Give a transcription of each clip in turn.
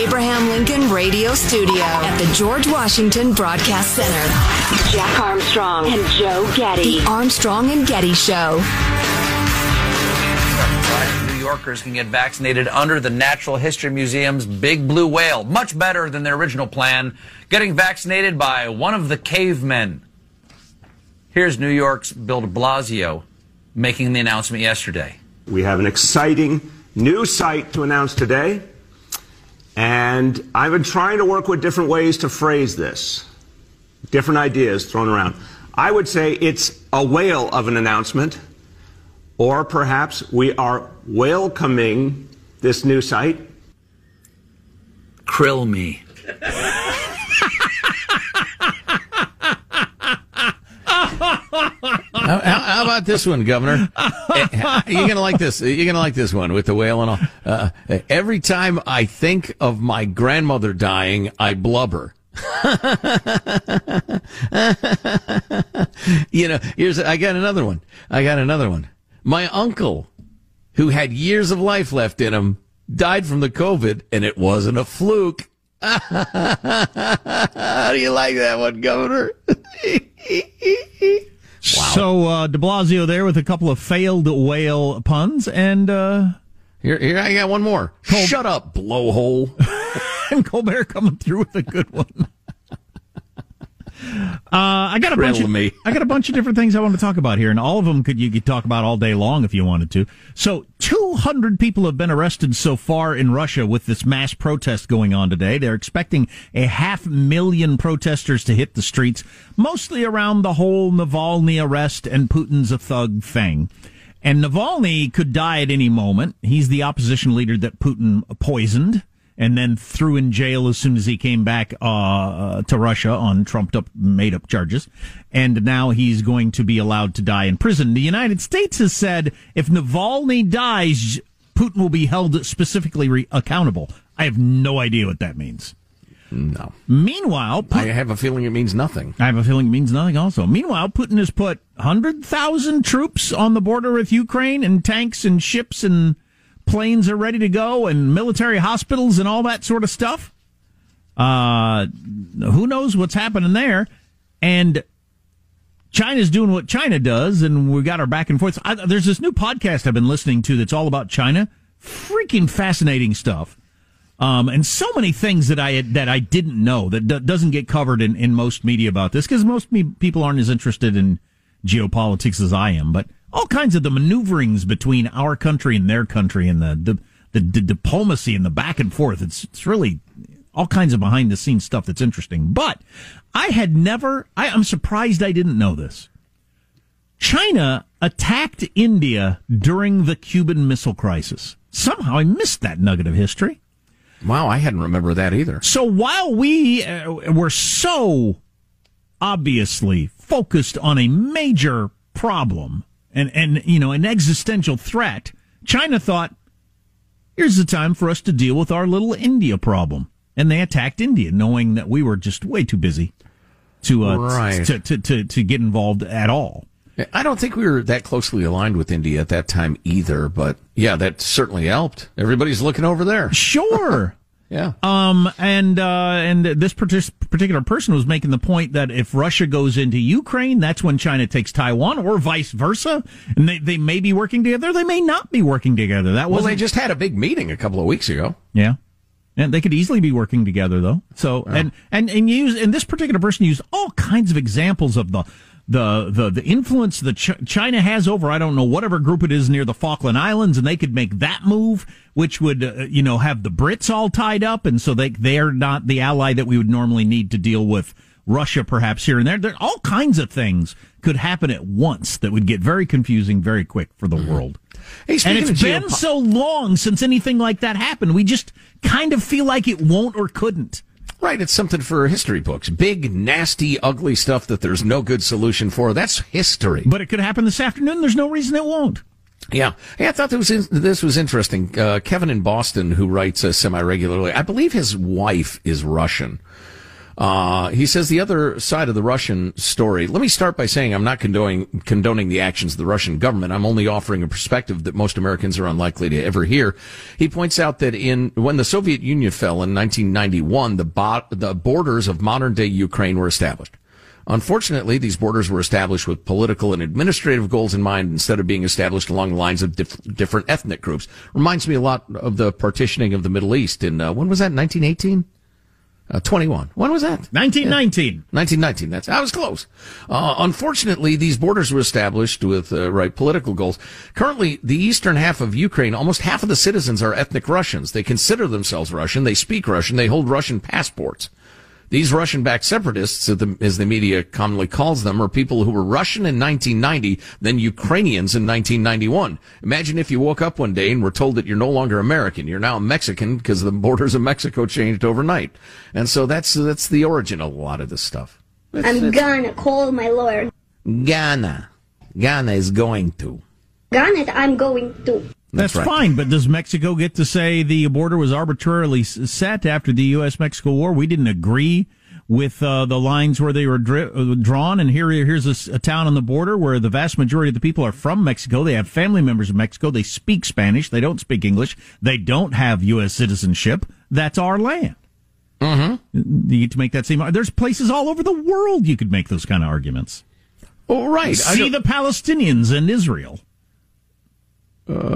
Abraham Lincoln Radio Studio at the George Washington Broadcast Center, Jack Armstrong and Joe Getty. The Armstrong and Getty Show. New Yorkers can get vaccinated under the Natural History Museum's Big Blue Whale. Much better than their original plan, getting vaccinated by one of the cavemen. Here's New York's Bill de Blasio making the announcement yesterday. We have an exciting new site to announce today. And I've been trying to work with different ways to phrase this, different ideas thrown around. I would say it's a whale of an announcement, or perhaps we are welcoming this new site. Krill me. How, how, about this one, Governor? Eh, You're gonna like this. You're gonna like this one with the whale and all. Uh, every time I think of my grandmother dying, I blubber. you know, here's I got another one. I got another one. My uncle, who had years of life left in him, died from the COVID, and it wasn't a fluke. How do you like that one, Governor? So uh, De Blasio there with a couple of failed whale puns, and uh, Here, here I got one more. Shut up, blowhole. and Colbert coming through with a good one. Uh, I got a bunch of me. I got a bunch of different things I want to talk about here, and all of them could you could talk about all day long if you wanted to. So, 200 people have been arrested so far in Russia with this mass protest going on today. They're expecting a half million protesters to hit the streets, mostly around the whole Navalny arrest and Putin's a thug thing. And Navalny could die at any moment. He's the opposition leader that Putin poisoned and then threw in jail as soon as he came back uh, to Russia on trumped up, made up charges. And now he's going to be allowed to die in prison. The United States has said if Navalny dies, Putin will be held specifically re- accountable. I have no idea what that means. No. Meanwhile, I have a feeling it means nothing. I have a feeling it means nothing also. Meanwhile, Putin has put 100,000 troops on the border with Ukraine and tanks and ships and planes are ready to go and military hospitals and all that sort of stuff. Uh, who knows what's happening there? And China's doing what China does, and we got our back and forth. I, there's this new podcast I've been listening to that's all about China. Freaking fascinating stuff. Um, and so many things that I that I didn't know that d- doesn't get covered in, in most media about this because most me- people aren't as interested in geopolitics as I am. But all kinds of the maneuverings between our country and their country and the the, the, the diplomacy and the back and forth. It's it's really all kinds of behind the scenes stuff that's interesting. But I had never. I, I'm surprised I didn't know this. China attacked India during the Cuban Missile Crisis. Somehow I missed that nugget of history. Wow, I hadn't remembered that either. So while we uh, were so obviously focused on a major problem and, and, you know, an existential threat, China thought, here's the time for us to deal with our little India problem. And they attacked India, knowing that we were just way too busy to, uh, Right. to, to, to, to get involved at all. I don't think we were that closely aligned with India at that time either, but yeah, that certainly helped. Everybody's looking over there. Sure. Yeah. Um, and uh, and this particular person was making the point that if Russia goes into Ukraine, that's when China takes Taiwan, or vice versa. And they, they may be working together. They may not be working together. That Well, was they just had a big meeting a couple of weeks ago. yeah. And they could easily be working together though. So and and and use and this particular person used all kinds of examples of the the the the influence that Ch- China has over I don't know whatever group it is near the Falkland Islands, and they could make that move, which would uh, you know have the Brits all tied up, and so they they're not the ally that we would normally need to deal with Russia perhaps here and there. There all kinds of things could happen at once that would get very confusing very quick for the world. Hey, And it's been so long since anything like that happened. We just kind of feel like it won't or couldn't. Right, it's something for history books. Big, nasty, ugly stuff that there's no good solution for. That's history. But it could happen this afternoon. There's no reason it won't. Yeah, hey, I thought this was in, this was interesting. Uh, Kevin in Boston, who writes uh, semi regularly, I believe his wife is Russian. Uh, he says the other side of the Russian story. Let me start by saying I'm not condoning condoning the actions of the Russian government. I'm only offering a perspective that most Americans are unlikely to ever hear. He points out that in when the Soviet Union fell in 1991, the bo- the borders of modern day Ukraine were established. Unfortunately, these borders were established with political and administrative goals in mind instead of being established along the lines of diff- different ethnic groups. Reminds me a lot of the partitioning of the Middle East in, uh, when was that, 1918? Uh, 21. When was that? 1919. 1919. That's I was close. Uh, unfortunately, these borders were established with uh, right political goals. Currently, the eastern half of Ukraine, almost half of the citizens are ethnic Russians. They consider themselves Russian. They speak Russian. They hold Russian passports. These Russian-backed separatists, as the, media commonly calls them, are people who were Russian in 1990, then Ukrainians in 1991. Imagine if you woke up one day and were told that you're no longer American, you're now Mexican because the borders of Mexico changed overnight. And so that's that's the origin of a lot of this stuff. I'm gonna call my lawyer. Ghana, Ghana is going to. Gonna, I'm going to. That's, right. fine, but does Mexico get to say the border was arbitrarily set after the U.S.-Mexico war? We didn't agree with uh, the lines where they were dri- uh, drawn, and here here's a town on the border where the vast majority of the people are from Mexico. They have family members in Mexico. They speak Spanish. They don't speak English. They don't have U.S. citizenship. That's our land. Mm-hmm. You get to make that same. There's places all over the world you could make those kind of arguments. Oh, right. See the Palestinians and Israel.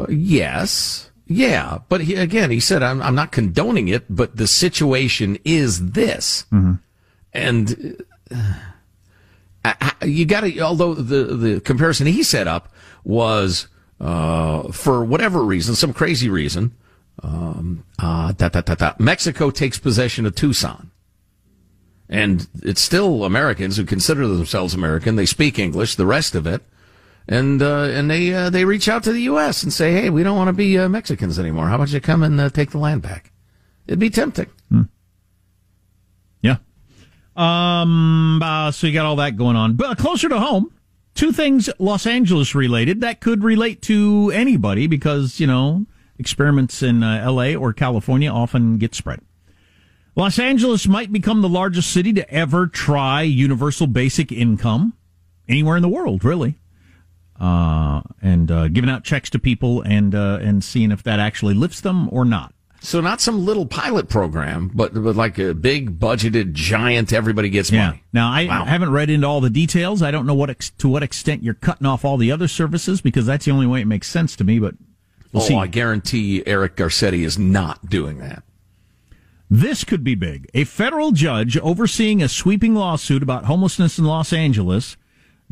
Yes. Yeah. But he, again, he said, I'm, I'm not condoning it, but the situation is this. And uh, you got to, although the, the comparison he set up was, uh, for whatever reason, some crazy reason, um, uh, da, da, da, Mexico takes possession of Tucson. And it's still Americans who consider themselves American. They speak English, the rest of it and uh, and they uh, they reach out to the U.S. and say, "Hey, we don't want to be uh, Mexicans anymore. How about you come and uh, take the land back?" It'd be tempting. Yeah. Um. Uh, so you got all that going on, but closer to home, two things Los Angeles related that could relate to anybody because you know experiments in uh, L.A. or California often get spread. Los Angeles might become the largest city to ever try universal basic income anywhere in the world, really. Uh, and uh, giving out checks to people and uh, and seeing if that actually lifts them or not. So not some little pilot program, but but like a big budgeted giant. Everybody gets money. Now I Wow. haven't read into all the details. I don't know what ex- to what extent you're cutting off all the other services because that's the only way it makes sense to me. But we'll oh, see. I guarantee Eric Garcetti is not doing that. This could be big. A federal judge overseeing a sweeping lawsuit about homelessness in Los Angeles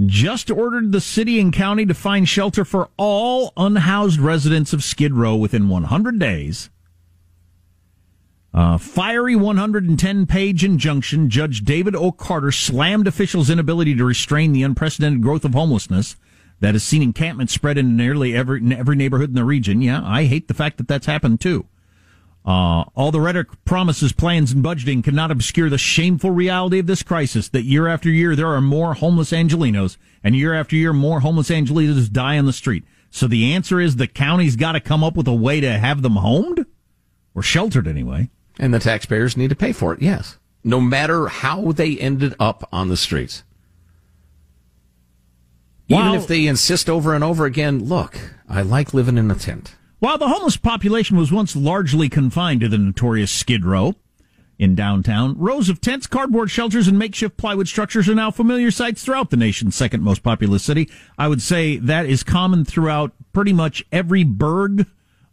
just ordered the city and county to find shelter for all unhoused residents of Skid Row within 100 days. A fiery 110 page injunction, Judge David O. Carter slammed officials' inability to restrain the unprecedented growth of homelessness that has seen encampments spread in nearly every, in every neighborhood in the region. Yeah, I hate the fact that that's happened too. Uh, all the rhetoric, promises, plans, and budgeting cannot obscure the shameful reality of this crisis that year after year there are more homeless Angelenos, and year after year more homeless Angelenos die on the street. So the answer is the county's got to come up with a way to have them homed? Or sheltered anyway. And the taxpayers need to pay for it, yes. No matter how they ended up on the streets. Even While- if they insist over and over again, look, I like living in a tent. While the homeless population was once largely confined to the notorious Skid Row in downtown, rows of tents, cardboard shelters, and makeshift plywood structures are now familiar sights throughout the nation's second most populous city. I would say that is common throughout pretty much every burg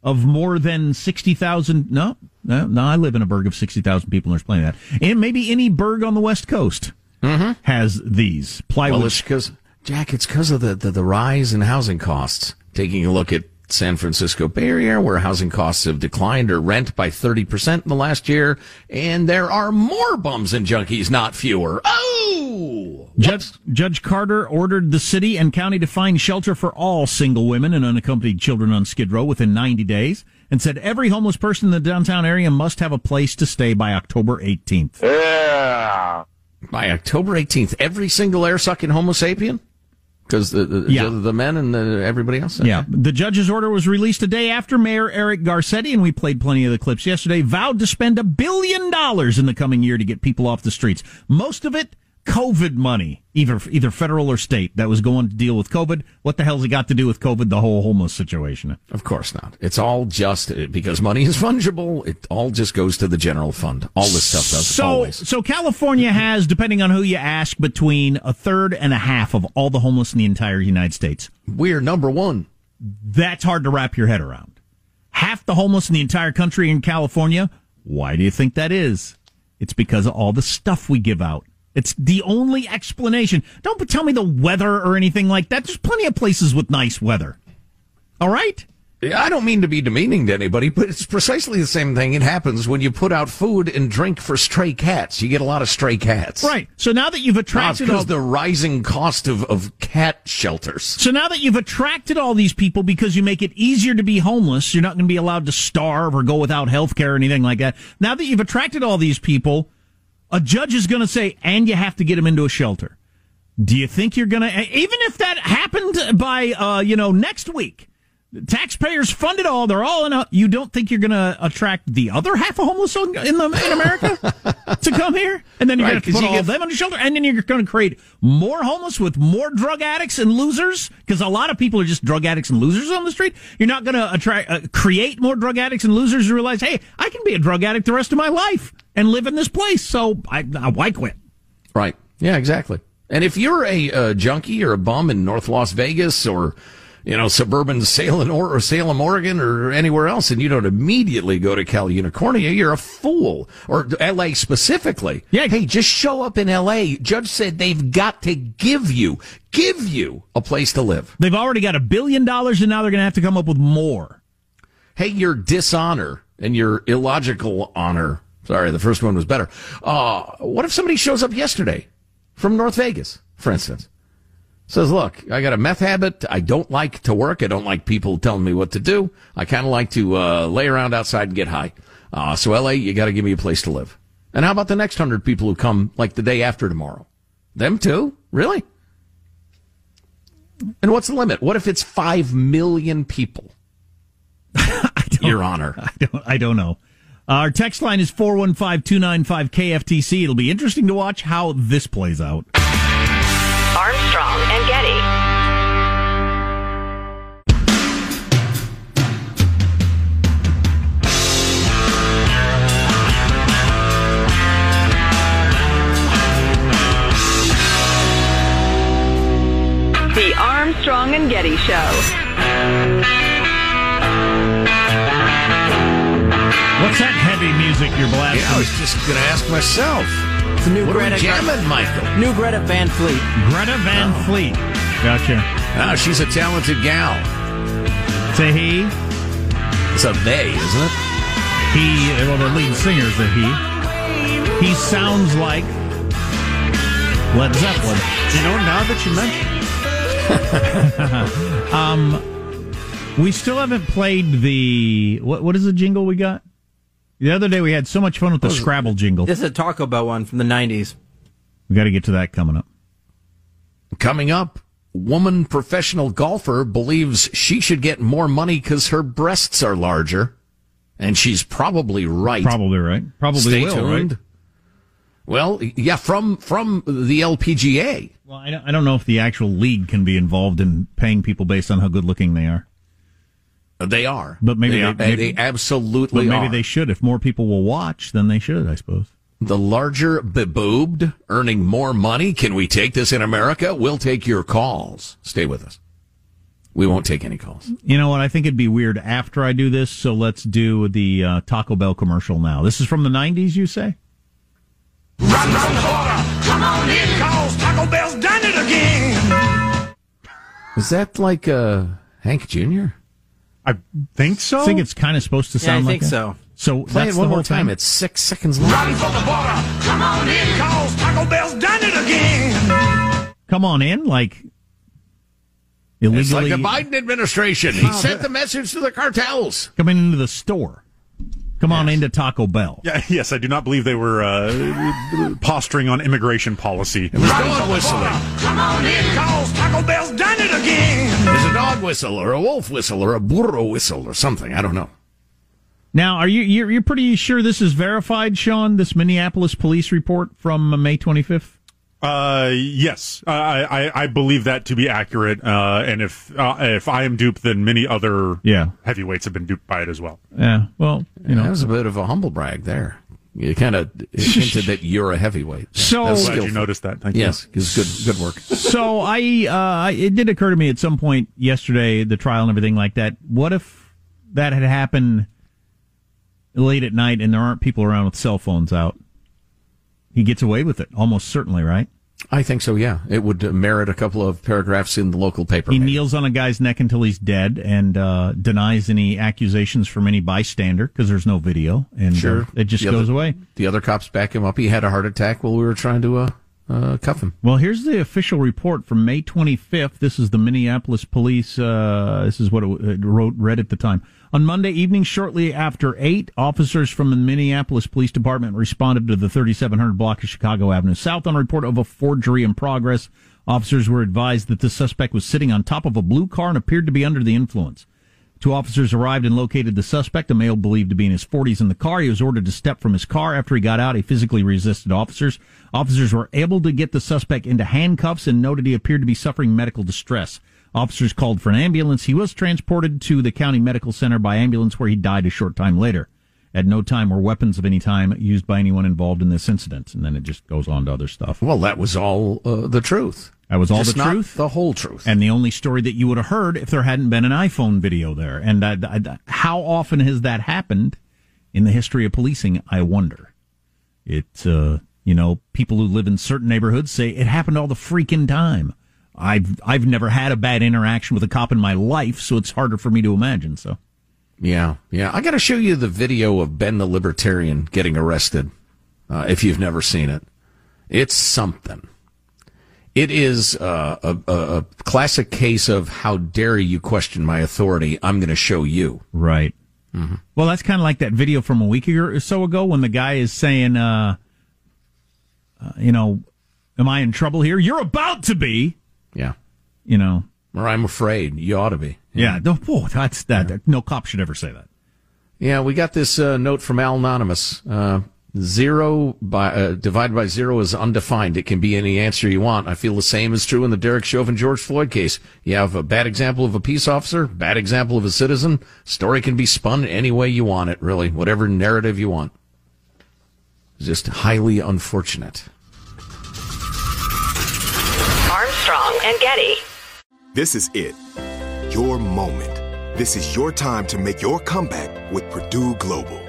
of more than 60,000. No, no, no, I live in a burg of 60,000 people, and there's plenty of that. And maybe any burg on the West Coast mm-hmm. has these plywood Well, it's because, Jack, it's because of the, the, the rise in housing costs. Taking a look at San Francisco Bay Area, where housing costs have declined or rent by 30% in the last year, and there are more bums and junkies, not fewer. Oh! Judge, Judge Carter ordered the city and county to find shelter for all single women and unaccompanied children on Skid Row within 90 days and said every homeless person in the downtown area must have a place to stay by October 18th. Yeah. By October 18th, every single air sucking Homo sapien? Because the, the, Yeah. the, the men and the, everybody else? Yeah. The judge's order was released a day after Mayor Eric Garcetti, and we played plenty of the clips yesterday, vowed to spend a billion dollars in the coming year to get people off the streets. Most of it COVID money, either either federal or state, that was going to deal with COVID. What the hell's it got to do with COVID? The whole homeless situation. Of course not. It's all just because money is fungible. It all just goes to the general fund. All this stuff does So, always. so California has, depending on who you ask, between a third and a half of all the homeless in the entire United States. We're number one. That's hard to wrap your head around. Half the homeless in the entire country in California. Why do you think that is? It's because of all the stuff we give out. It's the only explanation. Don't tell me the weather or anything like that. There's plenty of places with nice weather. All right? Yeah, I don't mean to be demeaning to anybody, but it's precisely the same thing. It happens when you put out food and drink for stray cats. You get a lot of stray cats. Right. So now that you've attracted all because the rising cost of, of cat shelters. So now that you've attracted all these people because you make it easier to be homeless, you're not going to be allowed to starve or go without health care or anything like that. Now that you've attracted all these people, a judge is going to say, and you have to get them into a shelter. Do you think you're going to, even if that happened by, uh, you know, next week, taxpayers fund it all, they're all in a, you don't think you're going to attract the other half of homeless in, the, in America to come here? And then you're Right, going to put all of them a shelter, and then you're going to create more homeless with more drug addicts and losers because a lot of people are just drug addicts and losers on the street. You're not going to attract, uh, create more drug addicts and losers who realize, hey, I can be a drug addict the rest of my life and live in this place, so I, I why quit? Right. Yeah, exactly. And if you're a, uh junkie or a bum in North Las Vegas or, you know, suburban Salem or, or Salem, Oregon or anywhere else, and you don't immediately go to Cal Unicornia, you're a fool. Or L.A. specifically. Yeah. Hey, just show up in L.A. Judge said they've got to give you, give you a place to live. They've already got a billion dollars, and now they're going to have to come up with more. Hey, your dishonor and your illogical honor. Sorry, the first one was better. Uh, what if somebody shows up yesterday from North Vegas, for instance? Says, look, I got a meth habit. I don't like to work. I don't like people telling me what to do. I kind of like to uh, lay around outside and get high. Uh, so, LA, you got to give me a place to live. And how about the next hundred people who come like the day after tomorrow? Them too? Really? And what's the limit? What if it's five million people? Your Honor. I don't, I don't know. Our text line is 415-295-KFTC. It'll be interesting to watch how this plays out. Armstrong and Getty. The Armstrong and Getty Show. Heavy music you're blasting? Yeah, I was just going to ask myself. It's a new What are we Greta, jamming, Michael? new Greta Van Fleet. Greta Van Fleet. Gotcha. Ah, she's a talented gal. Say he. It's a they, isn't it? He, well, the lead singer's a he. He sounds like Led Zeppelin. You know, now that you mention Um, we still haven't played the what? What is the jingle we got? The other day we had so much fun with the Scrabble jingle. This is a Taco Bell one from the 90s. We got to get to that coming up. Coming up, woman professional golfer believes she should get more money because her breasts are larger. And she's probably right. Probably right. Probably Stay will, tuned. right? Well, yeah, from from the LPGA. Well, I don't, I don't know if the actual league can be involved in paying people based on how good looking they are. They are, But maybe they, they- maybe- they absolutely But maybe are. they should. If more people will watch, then they should, I suppose. the larger beboobed earning more money. Can we take this in America? We'll take your calls. Stay with us. We won't take any calls. You know what? I think it'd be weird after I do this, so let's do the uh, Taco Bell commercial now. This is from the 90s, you say? Run round the border, come on in, cause Taco Bell's done it again. Is that like uh, Hank Jr.? I think so. I think it's kind of supposed to Yeah, I sound like think that. so. So Play that's it one the more whole time. time. It's six seconds long. Run for the border, come on in, cause Taco Bell's done it again. Come on in, like illegally It's like the Biden administration. He Wow, sent that- the message to the cartels. coming into the store. Come on into Taco Bell. Yeah, yes, I do not believe they were uh, posturing on immigration policy. It was dog whistling. Come on in, cause Taco Bell's done it again. There's a dog whistle or a wolf whistle or a burro whistle or something. I don't know. Now, are you you're, you're pretty sure this is verified, Sean? This Minneapolis police report from uh, May 25th. Uh, yes, I, I I believe that to be accurate. Uh, and if uh, if I am duped, then many other Yeah. heavyweights have been duped by it as well. Yeah. Well, you know, that was a bit of a humble brag there. You kind of hinted that you're a heavyweight. So- That's Glad you noticed that. Thank you. Yes, good. Good work. so I uh, it did occur to me at some point yesterday, the trial and everything like that. What if that had happened late at night and there aren't people around with cell phones out? He gets away with it, almost certainly, right? I think so. Yeah, it would uh, merit a couple of paragraphs in the local paper. He maybe. kneels on a guy's neck until he's dead and uh, denies any accusations from any bystander because there's no video, and uh, Sure, it just The goes other- away. The other cops back him up. He had a heart attack while we were trying to uh, uh, cuff him. Well, here's the official report from May 25th. This is the Minneapolis police. Uh, this is what it, wrote read at the time. On Monday evening, shortly after eight, officers from the Minneapolis Police Department responded to the 3700 block of Chicago Avenue South on a report of a forgery in progress. Officers were advised that the suspect was sitting on top of a blue car and appeared to be under the influence. Two officers arrived and located the suspect, a male believed to be in his 40s in the car. He was ordered to step from his car. After he got out, he physically resisted officers. Officers were able to get the suspect into handcuffs and noted he appeared to be suffering medical distress. Officers called for an ambulance. He was transported to the county medical center by ambulance where he died a short time later. At no time were weapons of any time used by anyone involved in this incident. And then it just goes on to other stuff. Well, that was all uh, the truth. That was all Just the truth? The whole truth. and the only story that you would have heard if there hadn't been an iPhone video there. And I, I- how often has that happened in the history of policing? I wonder. It, uh, you know, people who live in certain neighborhoods say it happened all the freaking time. I've I've never had a bad interaction with a cop in my life, so it's harder for me to imagine. So Yeah, yeah. I got to show you the video of Ben the Libertarian getting arrested. Uh, if you've never seen it, it's something. It is uh, a, a, a classic case of how dare you question my authority? I'm going to show you. right. Well, that's kind of like that video from a week or so ago when the guy is saying, uh, uh, you know, am I in trouble here? You're about to be. Yeah. You know, Or I'm afraid you ought to be. Yeah, the, whoa, that's that. No cop should ever say that. Yeah, we got this uh, note from Al Anonymous. Zero by uh, divided by zero is undefined. It can be any answer you want. I feel the same is true in the Derek Chauvin George Floyd case. You have a bad example of a peace officer, bad example of a citizen. Story can be spun any way you want it. Really, whatever narrative you want. Just highly unfortunate. Armstrong and Getty. This is it. Your moment. This is your time to make your comeback with Purdue Global.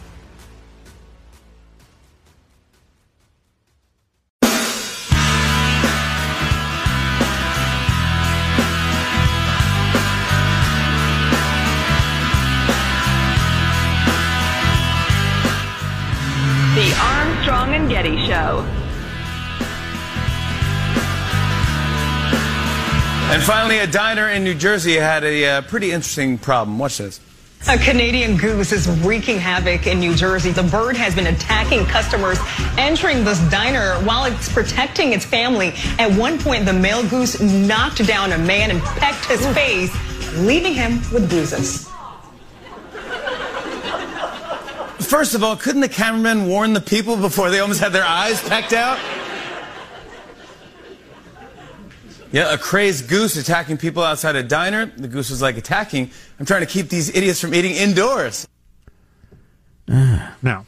And a diner in New Jersey had a uh, pretty interesting problem. Watch this. A Canadian goose is wreaking havoc in New Jersey. The bird has been attacking customers entering this diner while it's protecting its family. At one point, the male goose knocked down a man and pecked his face, leaving him with bruises. First of all, couldn't the cameraman warn the people before they almost had their eyes pecked out? Yeah, a crazed goose attacking people outside a diner. The goose was like attacking. I'm trying to keep these idiots from eating indoors. now,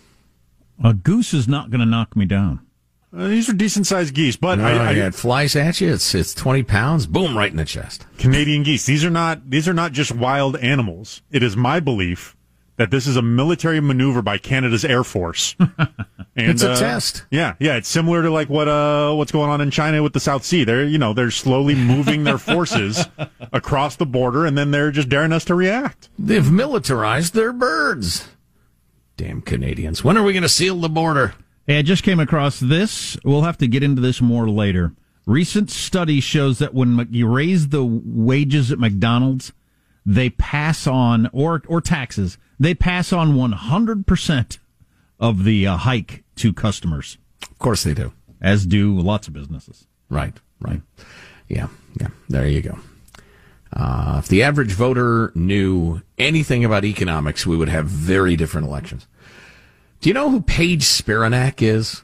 a goose is not going to knock me down. Uh, these are decent sized geese, but No, I, I, yeah, it flies at you. It's it's twenty pounds. Boom, right in the chest. Canadian geese. These are not these are not just wild animals. It is my belief that this is a military maneuver by Canada's Air Force. And, It's a uh, test. Yeah, yeah. It's similar to like what uh what's going on in China with the South Sea. They're you know they're slowly moving their forces across the border, and then they're just daring us to react. They've militarized their birds. Damn Canadians. When are we going to seal the border? Hey, I just came across this. We'll have to get into this more later. Recent study shows that when you raise the wages at McDonald's, they pass on or or taxes. They pass on one hundred percent of the uh, hike to customers. Of course they do. As do lots of businesses. Right, right. Yeah, yeah. There you go. Uh, if the average voter knew anything about economics, we would have very different elections. Do you know who Paige Spiranac is?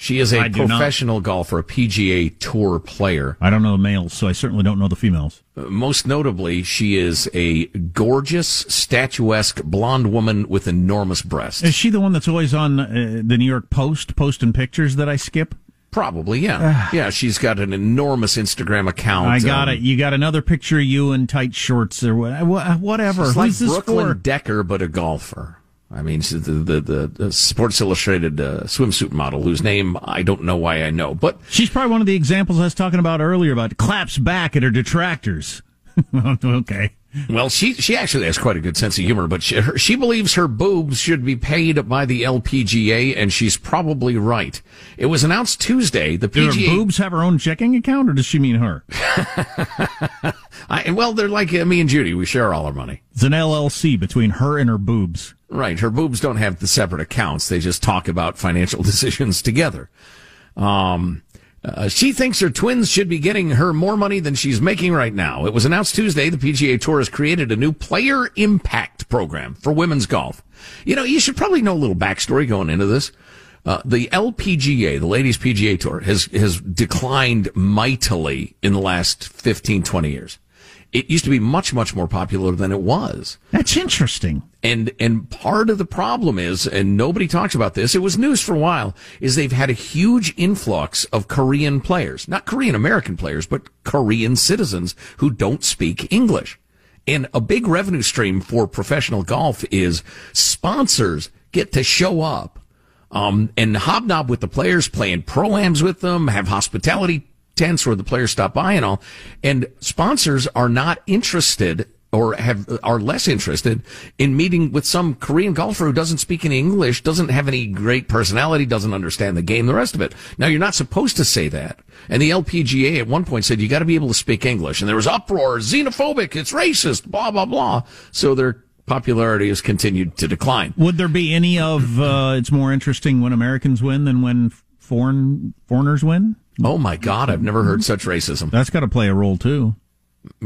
She is a I professional golfer, a PGA Tour player. I don't know the males, so I certainly don't know the females. Uh, Most notably, she is a gorgeous, statuesque blonde woman with enormous breasts. Is she the one that's always on uh, the New York Post posting pictures that I skip? Probably, yeah. yeah, she's got an enormous Instagram account. I got um, it. You got another picture of you in tight shorts or what, whatever. She's like Brooklyn? Decker, but a golfer. I mean, the the, the, the Sports Illustrated uh, swimsuit model whose name I don't know why I know, but She's probably one of the examples I was talking about earlier about claps back at her detractors. okay. Well, she she actually has quite a good sense of humor, but she, her, she believes her boobs should be paid by the LPGA, and she's probably right. It was announced Tuesday. The Do her boobs have her own checking account, or does she mean her? I, well, they're like uh, me and Judy. We share all our money. It's an LLC between her and her boobs. Right. Her boobs don't have the separate accounts. They just talk about financial decisions together. Um, uh, she thinks her twins should be getting her more money than she's making right now. It was announced Tuesday the PGA Tour has created a new player impact program for women's golf. You know, you should probably know a little backstory going into this. Uh, the LPGA, the Ladies PGA Tour, has, has declined mightily in the last 15, 20 years. It used to be much, much more popular than it was. That's interesting. And and part of the problem is, and nobody talks about this, it was news for a while, is they've had a huge influx of Korean players. Not Korean American players, but Korean citizens who don't speak English. And a big revenue stream for professional golf is sponsors get to show up um, and hobnob with the players, playing pro-ams with them, have hospitality tents where the players stop by and all. And sponsors are not interested or have are less interested in meeting with some Korean golfer who doesn't speak any English, doesn't have any great personality, doesn't understand the game, the rest of it. Now you're not supposed to say that. And the LPGA at one point said you got to be able to speak English. And there was uproar, xenophobic, it's racist, blah blah blah. So their popularity has continued to decline. Would there be any of uh, it's more interesting when Americans win than when foreign foreigners win? Oh my God, I've never heard such racism. That's got to play a role too.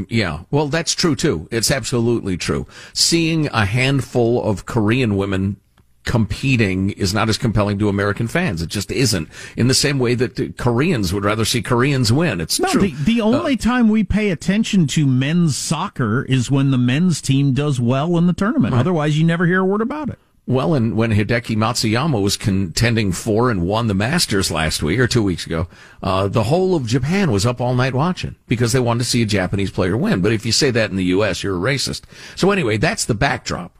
Yeah, well, that's true too. It's absolutely true. Seeing a handful of Korean women competing is not as compelling to American fans. It just isn't. In the same way that uh, Koreans would rather see Koreans win. It's No, true. the, the only time we pay attention to men's soccer is when the men's team does well in the tournament. Right. Otherwise, you never hear a word about it. Well, and when Hideki Matsuyama was contending for and won the Masters last week or two weeks ago, uh, the whole of Japan was up all night watching because they wanted to see a Japanese player win. But if you say that in the U.S., you're a racist. So anyway, that's the backdrop.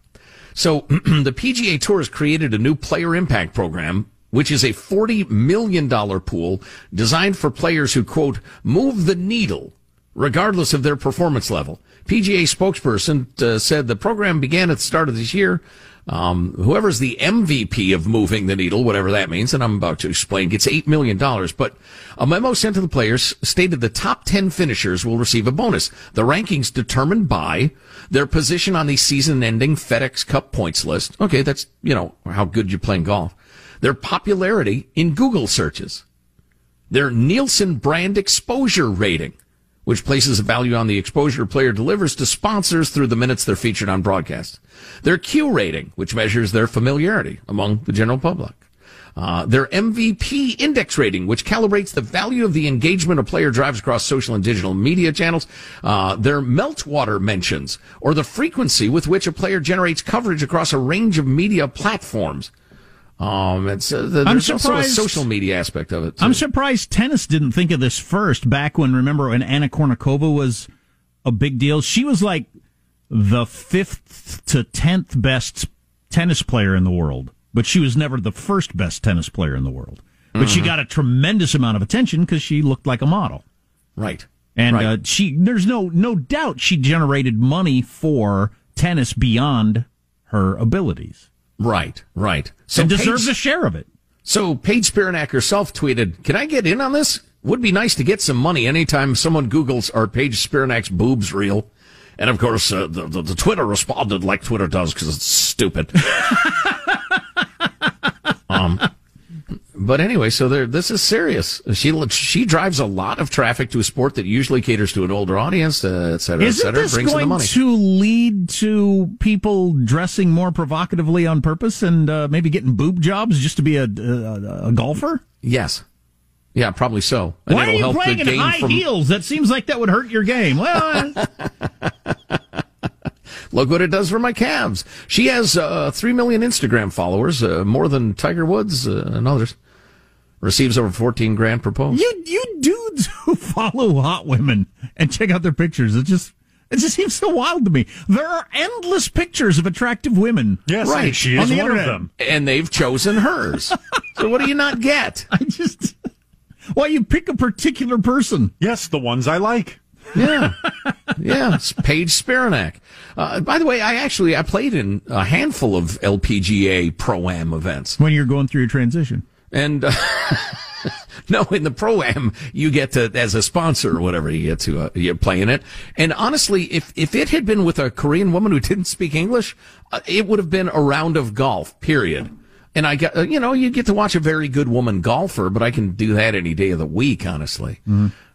So the PGA Tour has created a new player impact program, which is a $40 million pool designed for players who, quote, move the needle regardless of their performance level. PGA spokesperson uh, said the program began at the start of this year. Um, whoever's the MVP of moving the needle, whatever that means, and I'm about to explain, gets $8 million. But a memo sent to the players stated the top 10 finishers will receive a bonus. The rankings determined by their position on the season ending FedEx Cup points list. Okay, that's, you know, how good you're playing golf. Their popularity in Google searches. Their Nielsen brand exposure rating which places a value on the exposure a player delivers to sponsors through the minutes they're featured on broadcast. Their Q rating, which measures their familiarity among the general public. Uh, their MVP index rating, which calibrates the value of the engagement a player drives across social and digital media channels. Uh, their meltwater mentions, or the frequency with which a player generates coverage across a range of media platforms. Um, it's uh, the, I'm there's also a surprised- social media aspect of it. too. I'm surprised tennis didn't think of this first back when, remember, when Anna Kournikova was a big deal? She was like the fifth to tenth best tennis player in the world, but she was never the first best tennis player in the world. But she Mhm. got a tremendous amount of attention because she looked like a model. Right. And Right. uh, she, there's no no doubt she generated money for tennis beyond her abilities. Right, right. and deserves a share of it. So Paige Spiranac herself tweeted, "Can I get in on this? Would be nice to get some money anytime someone Google's are Paige Spiranac's boobs real." And of course, uh, the, the the Twitter responded like Twitter does because it's stupid. um, but anyway, so there, this is serious. She she drives a lot of traffic to a sport that usually caters to an older audience, uh, et cetera, et Isn't cetera. this brings in the going to lead to people dressing more provocatively on purpose and uh, maybe getting boob jobs just to be a, a, a golfer? Yes. Yeah, probably so. And Why are you playing in high from- heels? That seems like that would hurt your game. Well, Look what it does for my calves. She has uh, three million Instagram followers, uh, more than Tiger Woods uh, and others. Receives over fourteen grand per post. you you dudes who follow hot women and check out their pictures, it just it just seems so wild to me. There are endless pictures of attractive women. Yes, Right. and she on is the one internet. of them. and they've chosen hers. so what do you not get? I just why you pick a particular person? Yes, the ones I like. Yeah. yeah, it's Paige Spiranac. Uh, by the way, I actually I played in a handful of LPGA Pro Am events. When you're going through your transition. And uh, no, in the pro am, you get to as a sponsor or whatever you get to uh, you play in it. And honestly, if if it had been with a Korean woman who didn't speak English, uh, it would have been a round of golf. Period. And I got uh, you know you get to watch a very good woman golfer, but I can do that any day of the week. Honestly,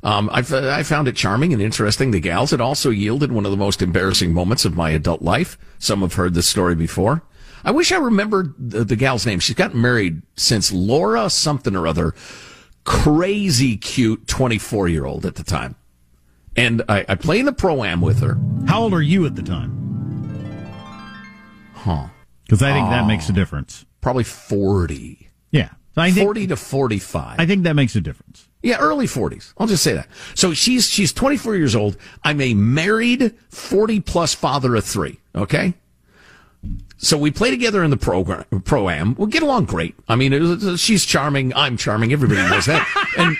um, I I found it charming and interesting. The gals. It also yielded one of the most embarrassing moments of my adult life. Some have heard this story before. I wish I remembered the, the gal's name. She's gotten married since Laura something or other. Crazy cute 24 year old at the time. And I, I play in the pro am with her. How old are you at the time? Huh. Because I think that makes a difference. Probably 40. Yeah. So I think, 40 to 45. I think that makes a difference. Yeah, early 40s. I'll just say that. So she's she's 24 years old. I'm a married 40 plus father of three. Okay. So we play together in the program pro am. We get along great. I mean, it was, she's charming. I'm charming. Everybody knows that, and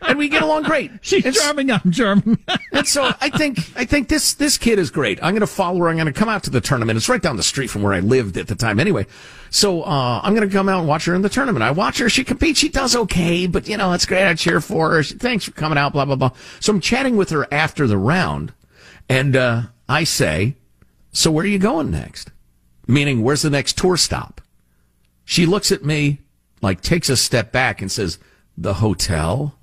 and we get along great. She's It's- charming. I'm charming. and so I think I think this this kid is great. I'm going to follow her. I'm going to come out to the tournament. It's right down the street from where I lived at the time, anyway. So uh, I'm going to come out and watch her in the tournament. I watch her. She competes. She does okay, but you know it's great. I cheer for her. She, Thanks for coming out. Blah blah blah. So I'm chatting with her after the round, and uh, I say, "So where are you going next?" Meaning, where's the next tour stop? She looks at me, like takes a step back and says, "The hotel."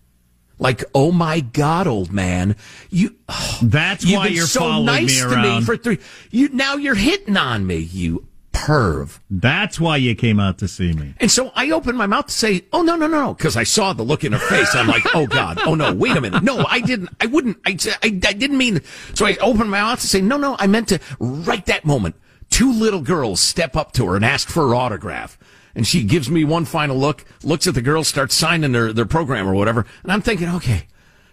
Like, oh my God, old man, you. That's You've why been you're so following nice me to me for three. You now you're hitting on me, you perv. That's why you came out to see me. And so I opened my mouth to say, "Oh no, no, no," no," because I saw the look in her face. I'm like, "Oh God, oh no, wait a minute, no, I didn't, I wouldn't, I, I, I didn't mean." So I opened my mouth to say, "No, no, I meant to." Right that moment, two little girls step up to her and ask for her autograph. And she gives me one final look, looks at the girls, starts signing their, their program or whatever. And I'm thinking, okay,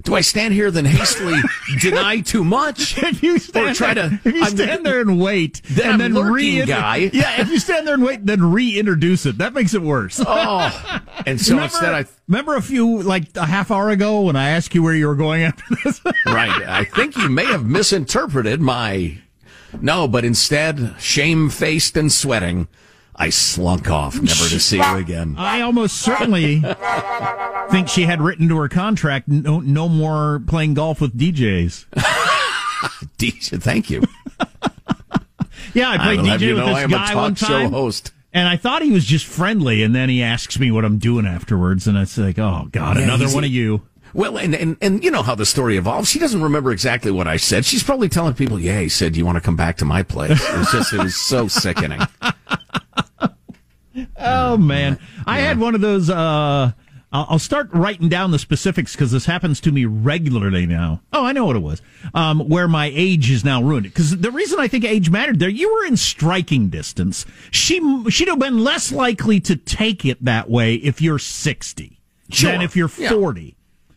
do I stand here then hastily deny too much? If you stand or try there, to, if you I'm- stand there and wait, Then and then re- guy. yeah, if you stand there and wait, then reintroduce it. That makes it worse. Oh, and so remember, instead I remember a few like a half hour ago when I asked you where you were going after this. right. I think you may have misinterpreted my. No, but instead, shamefaced and sweating, I slunk off, never to see you again. I almost certainly think she had written to her contract no, no more playing golf with DJs. DJ, thank you. Yeah, I played have DJ you with know this I am a guy one time. host. And I thought he was just friendly, and then he asks me what I'm doing afterwards, and it's like, oh God, Yeah, another one of you. Well, and, and and you know how the story evolves. She doesn't remember exactly what I said. She's probably telling people, "Yeah, he said you want to come back to my place." It was just, it was so sickening. Oh man, I had one of those. Uh, I'll start writing down the specifics because this happens to me regularly now. Oh, I know what it was. Um, where my age is now ruined. Because the reason I think age mattered there, you were in striking distance. She she'd have been less likely to take it that way if you're sixty Sure. than if you're Yeah.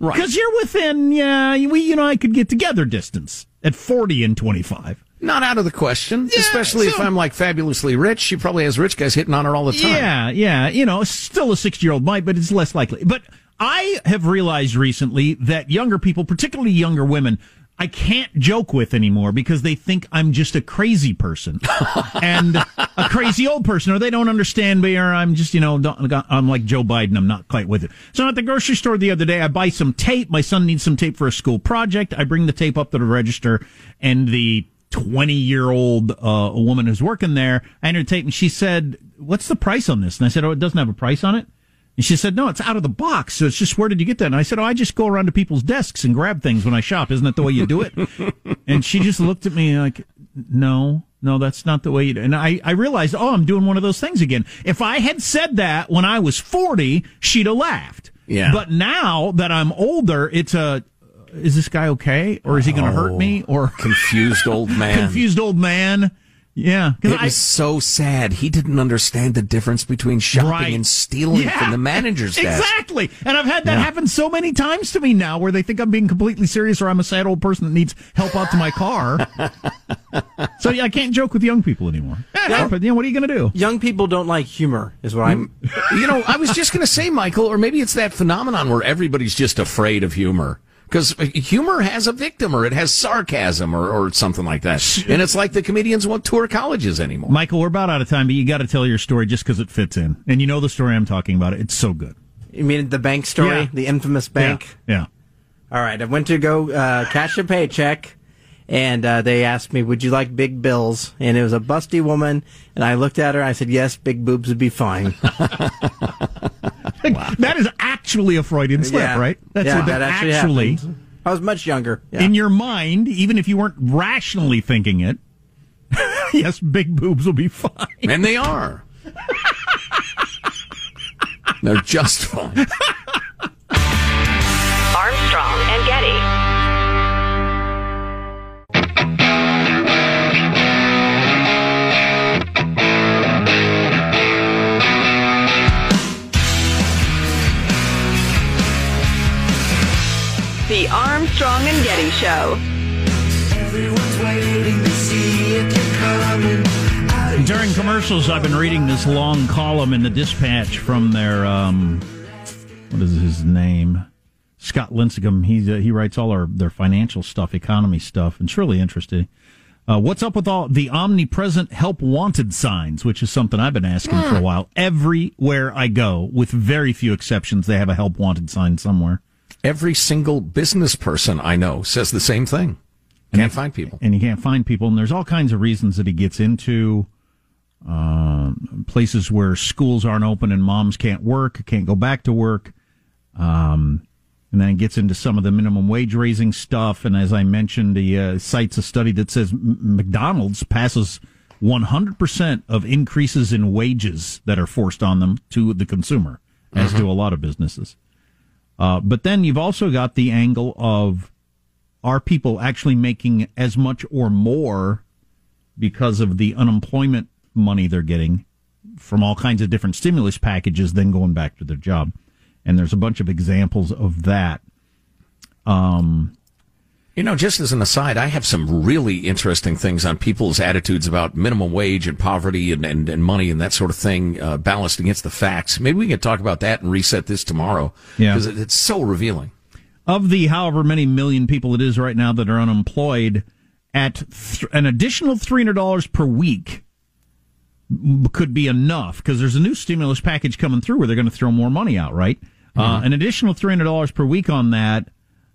Right. Because you're within, yeah, we, you know, I could get together distance at 40 and 25. Not out of the question, especially if I'm like fabulously rich. She probably has rich guys hitting on her all the time. Yeah, yeah. You know, still a 60 year old might, but it's less likely. But I have realized recently that younger people, particularly younger women, I can't joke with anymore because they think I'm just a crazy person and a crazy old person, or they don't understand me, or I'm just, you know, I'm like Joe Biden. I'm not quite with it. So at the grocery store the other day, I buy some tape. My son needs some tape for a school project. I bring the tape up to the register, and the 20 year old uh, woman who's working there, I entered tape, and she said, "What's the price on this?" And I said, "Oh, it doesn't have a price on it." And she said, "No, it's out of the box. So it's just where did you get that?" And I said, "Oh, I just go around to people's desks and grab things when I shop. Isn't that the way you do it?" and she just looked at me like, "No, no, that's not the way you do." it. And I, I realized, oh, I'm doing one of those things again. If I had said that when I was 40, she'd have laughed. Yeah. But now that I'm older, it's a, is this guy okay, or is he going to hurt oh, me, or Confused old man. confused old man? Yeah, 'cause It I- was so sad. He didn't understand the difference between shopping Right. and stealing Yeah. from the manager's desk. Exactly. And I've had that Yeah. happen so many times to me now where they think I'm being completely serious or I'm a sad old person that needs help out to my car. so yeah, I can't joke with young people anymore. Yeah, but you know, what are you going to do? Young people don't like humor, is what I'm. Mm. You know, I was just going to say, Michael, or maybe it's that phenomenon where everybody's just afraid of humor. Because humor has a victim, or it has sarcasm, or, or something like that. And it's like the comedians won't tour colleges anymore. Michael, we're about out of time, but you got to tell your story just because it fits in, and you know the story I'm talking about. It's so good. You mean the bank story, Yeah. the infamous bank? Yeah. All right, I went to go uh, cash a paycheck, and uh, they asked me, "Would you like big bills?" And it was a busty woman, and I looked at her. and I said, "Yes, big boobs would be fine." That is actually a Freudian slip, Yeah. right? That's Yeah, what that actually happened. I was much younger. Yeah. in your mind, even if you weren't rationally thinking it. yes, big boobs will be fine, And they are. They're just fine. Armstrong and Getty. Armstrong and Getty Show. During commercials, I've been reading this long column in the Dispatch from their um, what is his name? Scott Lincicome. He uh, he writes all our their financial stuff, economy stuff, and it's really interesting. Uh, what's up with all the omnipresent help wanted signs, which is something I've been asking for a while. Everywhere I go, with very few exceptions, they have a help wanted sign somewhere. Every single business person I know says the same thing. Can't find people. and you can't find people. And there's all kinds of reasons that he gets into uh, places where schools aren't open and moms can't work, can't go back to work. Um, and then it gets into some of the minimum wage raising stuff. And as I mentioned, he uh, cites a study that says McDonald's passes 100% of increases in wages that are forced on them to the consumer, as do a lot of businesses. Uh, but then you've also got the angle of are people actually making as much or more because of the unemployment money they're getting from all kinds of different stimulus packages than going back to their job? And there's a bunch of examples of that. Um, You know, just as an aside, I have some really interesting things on people's attitudes about minimum wage and poverty and, and, and money and that sort of thing, uh, balanced against the facts. Maybe we can talk about that and reset this tomorrow. Yeah. Because it, it's so revealing. of the however many million people it is right now that are unemployed, at th- an additional $300 per week could be enough because there's a new stimulus package coming through where they're going to throw more money out, right? Uh, an additional $300 per week on that.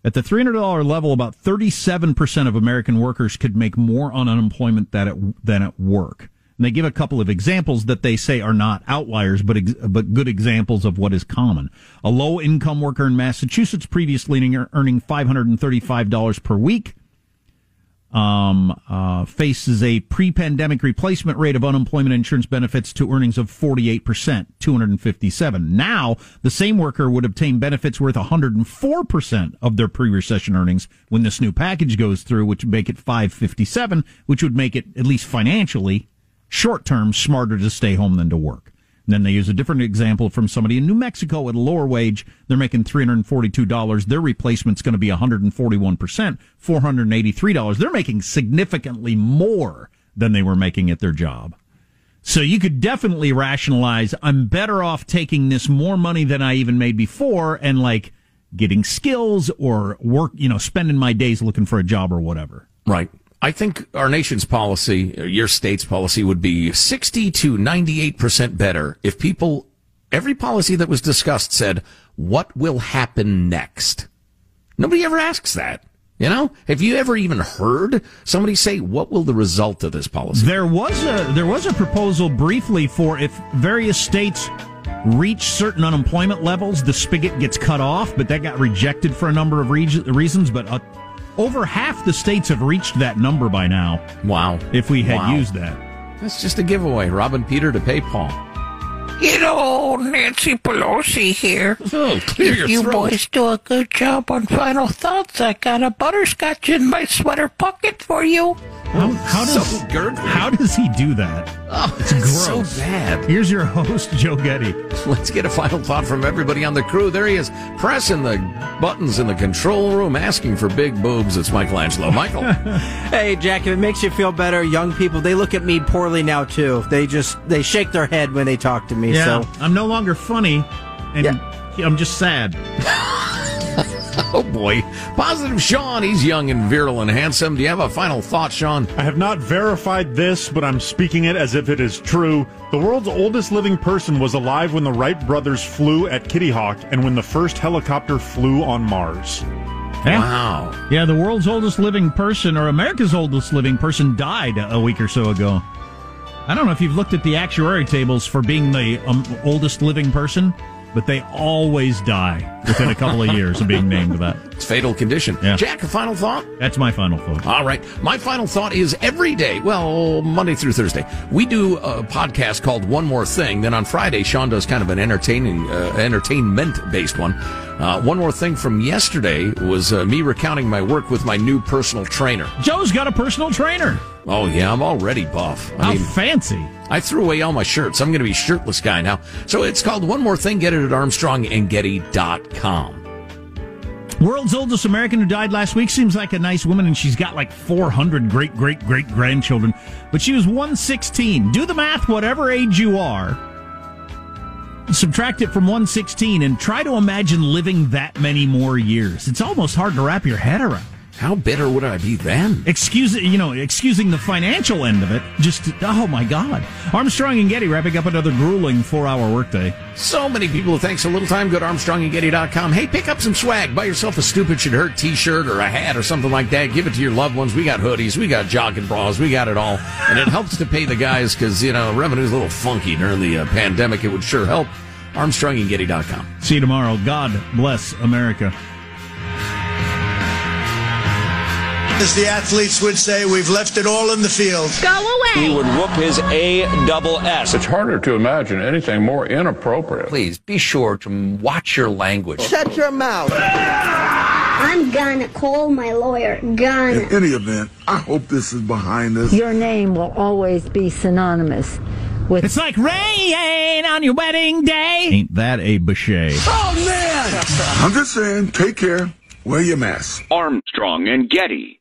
At the $300 level, about 37% of American workers could make more on unemployment than at, than at work. And they give a couple of examples that they say are not outliers, but ex- but good examples of what is common. A low income worker in Massachusetts previously earning, earning $535 per week um, uh, faces a pre-pandemic replacement rate of unemployment insurance benefits to earnings of 48%, 257. Now, the same worker would obtain benefits worth 104% of their pre-recession earnings when this new package goes through, which would make it 557, which would make it, at least financially, short-term, smarter to stay home than to work. Then they use a different example from somebody in New Mexico at a lower wage. They're making $342. Their replacement's going to be 141%, $483. They're making significantly more than they were making at their job. So you could definitely rationalize, I'm better off taking this more money than I even made before and like getting skills or work, you know, spending my days looking for a job or whatever. Right. I think our nation's policy, your state's policy, would be 60 to 98% better if people, every policy that was discussed said, what will happen next? Nobody ever asks that. You know, have you ever even heard somebody say, what will the result of this policy? There was a there was a proposal briefly for if various states reach certain unemployment levels, the spigot gets cut off, but that got rejected for a number of reg- reasons. But uh, over half the states have reached that number by now. Wow! If we had Wow. used that, That's just a giveaway. Robin Peter to pay Paul. You know, Nancy Pelosi here. Oh, clear your if you throat. boys do a good job on final thoughts, I got a butterscotch in my sweater pocket for you. How, oh, how does So gurgly. how does he do that? Oh, It's it's so bad. Here's your host, Joe Getty. Let's get a final thought from everybody on the crew. There he is, pressing the buttons in the control room, asking for big boobs. It's Michelangelo. Michael. Hey, Jack, if it makes you feel better, young people, they look at me poorly now, too. They just, they shake their head when they talk to me, Yeah, so. I'm no longer funny, and I'm just sad. Oh boy. Positive Sean, he's young and virile and handsome. Do you have a final thought, Sean? I have not verified this, but I'm speaking it as if it is true. The world's oldest living person was alive when the Wright brothers flew at Kitty Hawk and when the first helicopter flew on Mars. Yeah. Wow. Yeah, the world's oldest living person, or America's oldest living person, died a week or so ago. I don't know if you've looked at the actuary tables for being the um, oldest living person, but they always die within a couple of years of being named that. It's fatal condition. Yeah. Jack, a final thought? That's my final thought. All right. My final thought is every day, well, Monday through Thursday, we do a podcast called One More Thing. Then on Friday, Sean does kind of an entertaining, uh, entertainment based one. Uh, one more thing from yesterday was uh, me recounting my work with my new personal trainer. Joe's got a personal trainer. Oh yeah, I'm already buff. How fancy. I threw away all my shirts. I'm going to be shirtless guy now. So it's called One More Thing. Get it at armstrongandgetty.com. World's oldest American who died last week seems like a nice woman, and she's got like 400 great, great, great grandchildren. But she was 116. Do the math, whatever age you are. Subtract it from 116 and try to imagine living that many more years. It's almost hard to wrap your head around. How bitter would I be then? Excuse you know, excusing the financial end of it. Just oh my God, Armstrong and Getty wrapping up another grueling four-hour workday. So many people. Thanks a little time. Go to armstrongandgetty.com. Hey, pick up some swag. Buy yourself a stupid should hurt t-shirt or a hat or something like that. Give it to your loved ones. We got hoodies. We got jogging bras. We got it all. And it helps to pay the guys because, you know, revenue's a little funky during the uh, pandemic. It would sure help. armstrongandgetty.com. See you tomorrow. God bless America. As the athletes would say, we've left it all in the field. Go away. He would whoop his A double S. It's harder to imagine anything more inappropriate. Please be sure to watch your language. Shut your mouth. I'm gonna call my lawyer. Gonna. In any event, I hope this is behind us. Your name will always be synonymous with. It's like rain on your wedding day. Ain't that a Boucher? Oh, man! I'm just saying, take care. Wear your mask. Armstrong and Getty.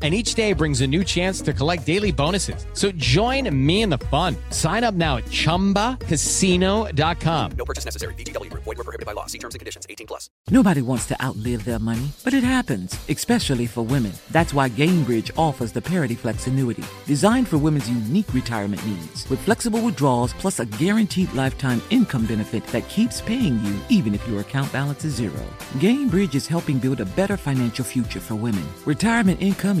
And each day brings a new chance to collect daily bonuses. So join me in the fun. Sign up now at chumbacasino.com. No purchase necessary. VGW Void were prohibited by law. See terms and conditions. 18 plus. Nobody wants to outlive their money, but it happens, especially for women. That's why Gainbridge offers the Parity Flex annuity, designed for women's unique retirement needs, with flexible withdrawals plus a guaranteed lifetime income benefit that keeps paying you even if your account balance is zero. Gainbridge is helping build a better financial future for women. Retirement income